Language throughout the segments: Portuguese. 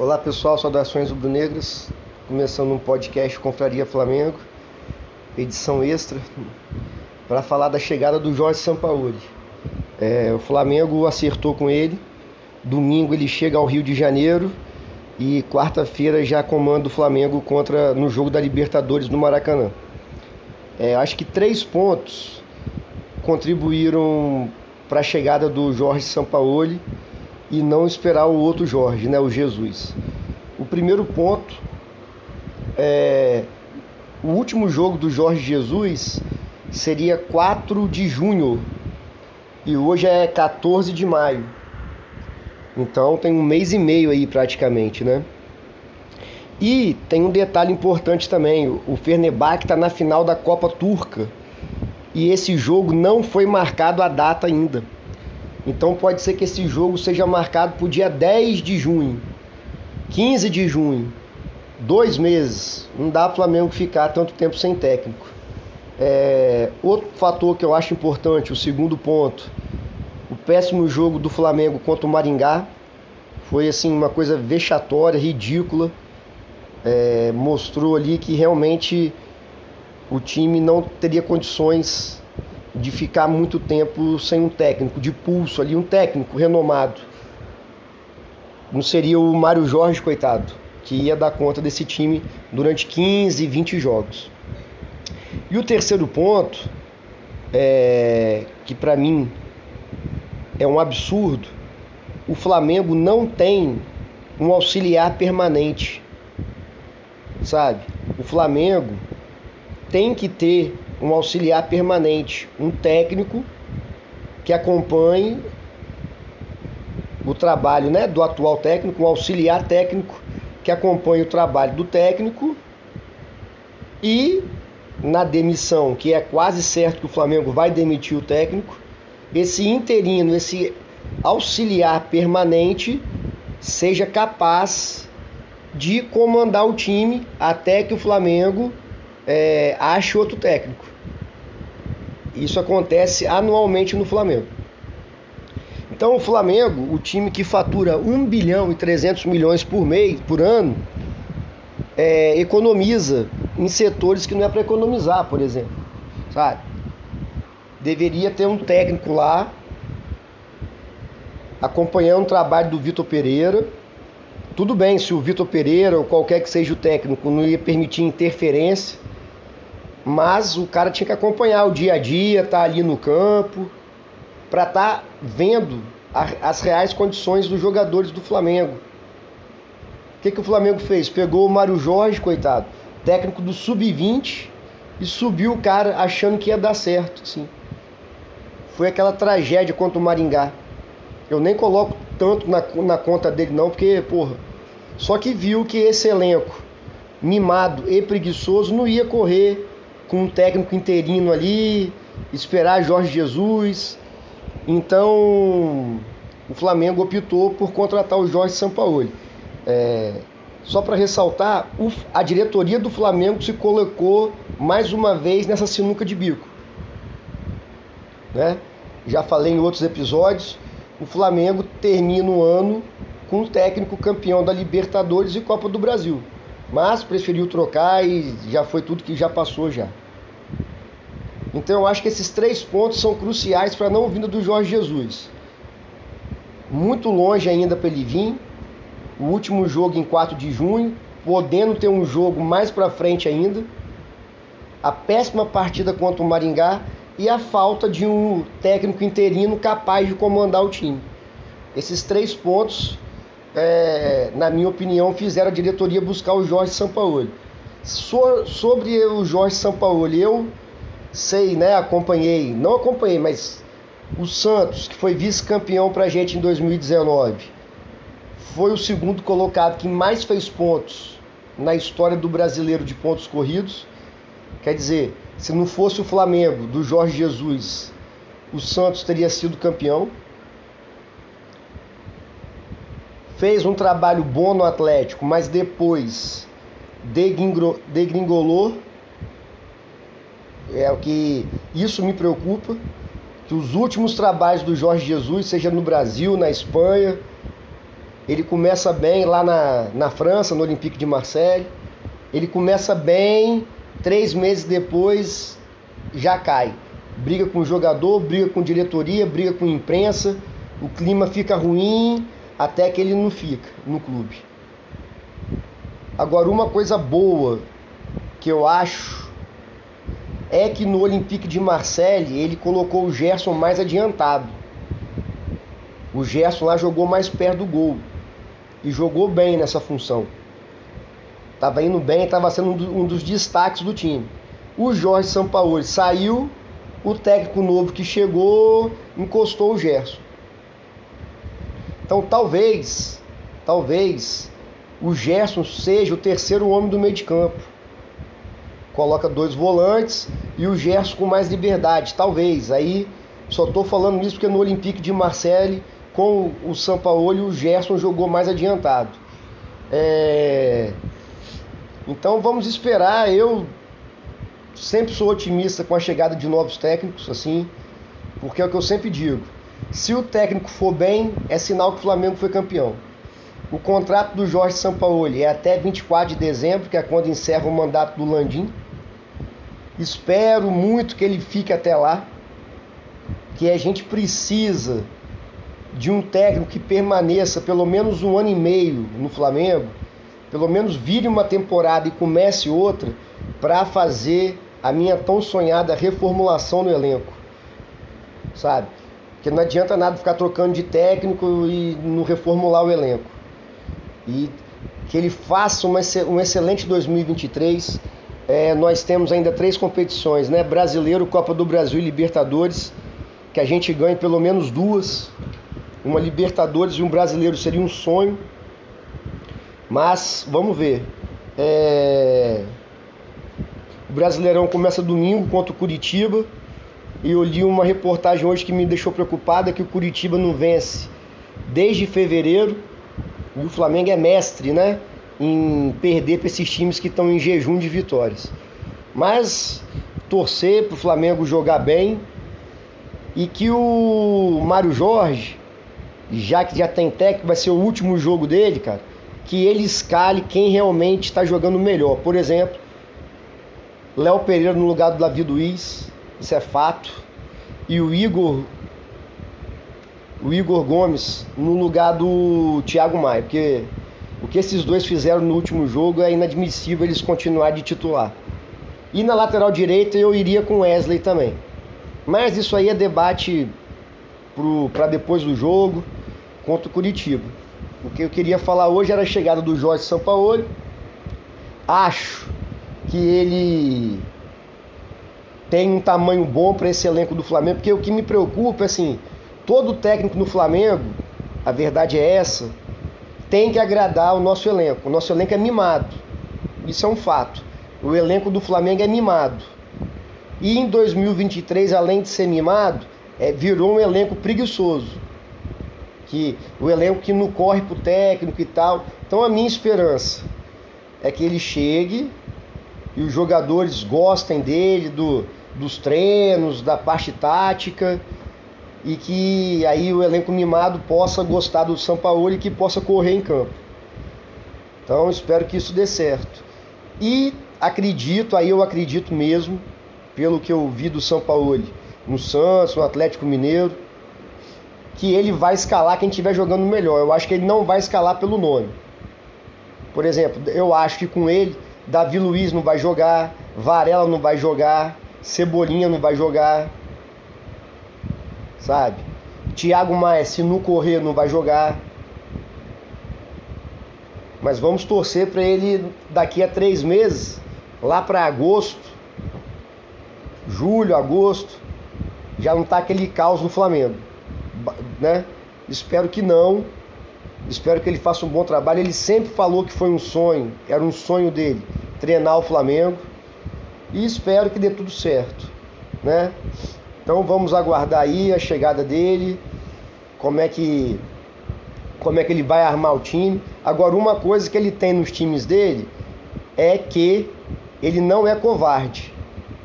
Olá pessoal, saudações rubro-negras. Começando um podcast Confraria Flamengo, edição extra, para falar da chegada do Jorge Sampaoli. É, o Flamengo acertou com ele. Domingo ele chega ao Rio de Janeiro e quarta-feira já comanda o Flamengo contra no jogo da Libertadores no Maracanã. É, acho que três pontos contribuíram para a chegada do Jorge Sampaoli e não esperar o outro Jorge, né, o Jesus. O primeiro ponto é o último jogo do Jorge Jesus seria 4 de junho e hoje é 14 de maio. Então tem um mês e meio aí praticamente, né? E tem um detalhe importante também: o Fernebach está na final da Copa Turca e esse jogo não foi marcado a data ainda. Então pode ser que esse jogo seja marcado para o dia 10 de junho, 15 de junho, dois meses. Não dá para o Flamengo ficar tanto tempo sem técnico. É, outro fator que eu acho importante, o segundo ponto, o péssimo jogo do Flamengo contra o Maringá foi assim uma coisa vexatória, ridícula. É, mostrou ali que realmente o time não teria condições de ficar muito tempo sem um técnico, de pulso ali, um técnico renomado. Não seria o Mário Jorge, coitado, que ia dar conta desse time durante 15, 20 jogos. E o terceiro ponto, é, que para mim é um absurdo, o Flamengo não tem um auxiliar permanente, sabe? O Flamengo tem que ter um auxiliar permanente, um técnico que acompanhe o trabalho né, do atual técnico, um auxiliar técnico que acompanhe o trabalho do técnico e na demissão, que é quase certo que o Flamengo vai demitir o técnico, esse interino, esse auxiliar permanente seja capaz de comandar o time até que o Flamengo é, ache outro técnico. Isso acontece anualmente no Flamengo. Então o Flamengo, o time que fatura 1 bilhão e 300 milhões por mês, por ano, é, economiza em setores que não é para economizar, por exemplo. Sabe? Deveria ter um técnico lá acompanhando o trabalho do Vitor Pereira. Tudo bem se o Vitor Pereira ou qualquer que seja o técnico não ia permitir interferência mas o cara tinha que acompanhar o dia a dia, estar tá ali no campo, para estar tá vendo a, as reais condições dos jogadores do Flamengo. O que, que o Flamengo fez? Pegou o Mário Jorge, coitado, técnico do Sub-20, e subiu o cara achando que ia dar certo. Assim. Foi aquela tragédia contra o Maringá. Eu nem coloco tanto na, na conta dele, não, porque, porra, só que viu que esse elenco mimado e preguiçoso não ia correr com um técnico interino ali, esperar Jorge Jesus. Então, o Flamengo optou por contratar o Jorge Sampaoli. É, só para ressaltar, a diretoria do Flamengo se colocou mais uma vez nessa sinuca de bico. Né? Já falei em outros episódios, o Flamengo termina o ano com um técnico campeão da Libertadores e Copa do Brasil mas preferiu trocar e já foi tudo que já passou já. Então eu acho que esses três pontos são cruciais para não vinda do Jorge Jesus. Muito longe ainda para ele vir. O último jogo em 4 de junho, podendo ter um jogo mais para frente ainda. A péssima partida contra o Maringá e a falta de um técnico interino capaz de comandar o time. Esses três pontos é, na minha opinião, fizeram a diretoria buscar o Jorge Sampaoli. So, sobre o Jorge Sampaoli, eu sei, né, acompanhei, não acompanhei, mas o Santos, que foi vice-campeão pra gente em 2019, foi o segundo colocado que mais fez pontos na história do brasileiro de pontos corridos. Quer dizer, se não fosse o Flamengo do Jorge Jesus, o Santos teria sido campeão. Fez um trabalho bom no Atlético, mas depois degringolou. É o que isso me preocupa. Que os últimos trabalhos do Jorge Jesus, seja no Brasil, na Espanha, Ele começa bem lá na, na França, no Olympique de Marseille. Ele começa bem, três meses depois já cai. Briga com o jogador, briga com diretoria, briga com imprensa. O clima fica ruim até que ele não fica no clube. Agora, uma coisa boa que eu acho é que no Olympique de Marseille ele colocou o Gerson mais adiantado. O Gerson lá jogou mais perto do gol e jogou bem nessa função. Tava indo bem, estava sendo um dos destaques do time. O Jorge Sampaoli saiu, o técnico novo que chegou encostou o Gerson. Então talvez, talvez o Gerson seja o terceiro homem do meio de campo. Coloca dois volantes e o Gerson com mais liberdade, talvez. Aí só estou falando isso porque no Olympique de Marseille, com o Sampaoli, o Gerson jogou mais adiantado. É... Então vamos esperar. Eu sempre sou otimista com a chegada de novos técnicos, assim, porque é o que eu sempre digo. Se o técnico for bem, é sinal que o Flamengo foi campeão. O contrato do Jorge Sampaoli é até 24 de dezembro, que é quando encerra o mandato do Landim. Espero muito que ele fique até lá, que a gente precisa de um técnico que permaneça pelo menos um ano e meio no Flamengo, pelo menos vire uma temporada e comece outra, para fazer a minha tão sonhada reformulação no elenco, sabe? Porque não adianta nada ficar trocando de técnico e não reformular o elenco e que ele faça um excelente 2023. É, nós temos ainda três competições, né? Brasileiro, Copa do Brasil e Libertadores, que a gente ganhe pelo menos duas. Uma Libertadores e um Brasileiro seria um sonho. Mas vamos ver. É... O Brasileirão começa domingo contra o Curitiba. E eu li uma reportagem hoje que me deixou preocupada que o Curitiba não vence desde fevereiro e o Flamengo é mestre, né? Em perder para esses times que estão em jejum de vitórias. Mas torcer para o Flamengo jogar bem e que o Mário Jorge, já que já tem técnico, vai ser o último jogo dele, cara, que ele escale quem realmente está jogando melhor. Por exemplo, Léo Pereira no lugar do Davi Luiz, isso é fato. E o Igor o Igor Gomes no lugar do Thiago Maia, porque o que esses dois fizeram no último jogo é inadmissível eles continuarem de titular. E na lateral direita eu iria com Wesley também. Mas isso aí é debate para depois do jogo contra o Curitiba. O que eu queria falar hoje era a chegada do Jorge Sampaoli. Acho que ele tem um tamanho bom para esse elenco do Flamengo, porque o que me preocupa é assim, todo técnico no Flamengo, a verdade é essa, tem que agradar o nosso elenco. O nosso elenco é mimado. Isso é um fato. O elenco do Flamengo é mimado. E em 2023, além de ser mimado, é, virou um elenco preguiçoso. Que o elenco que não corre pro técnico e tal. Então a minha esperança é que ele chegue e os jogadores gostem dele, do, dos treinos, da parte tática e que aí o elenco mimado possa gostar do São Paulo e que possa correr em campo. Então espero que isso dê certo. E acredito, aí eu acredito mesmo, pelo que eu vi do São Paulo no Santos, no Atlético Mineiro, que ele vai escalar quem estiver jogando melhor. Eu acho que ele não vai escalar pelo nome. Por exemplo, eu acho que com ele, Davi Luiz não vai jogar, Varela não vai jogar, Cebolinha não vai jogar sabe? Thiago Maia, se não correr, não vai jogar. Mas vamos torcer para ele daqui a três meses, lá para agosto, julho, agosto, já não tá aquele caos no Flamengo, né? Espero que não. Espero que ele faça um bom trabalho. Ele sempre falou que foi um sonho, era um sonho dele, treinar o Flamengo. E espero que dê tudo certo, né? Então vamos aguardar aí a chegada dele, como é que como é que ele vai armar o time. Agora uma coisa que ele tem nos times dele é que ele não é covarde,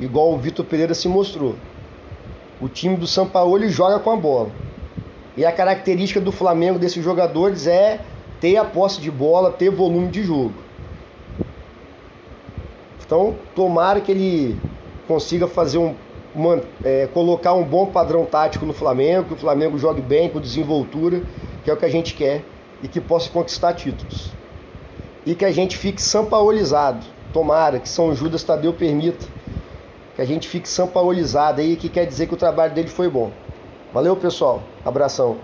igual o Vitor Pereira se mostrou. O time do São Paulo joga com a bola. E a característica do Flamengo desses jogadores é ter a posse de bola, ter volume de jogo. Então, tomara que ele consiga fazer um, uma, é, colocar um bom padrão tático no Flamengo, que o Flamengo jogue bem, com desenvoltura, que é o que a gente quer, e que possa conquistar títulos. E que a gente fique sampaolizado. Tomara que São Judas Tadeu permita que a gente fique sampaolizado aí, que quer dizer que o trabalho dele foi bom. Valeu, pessoal. Abração.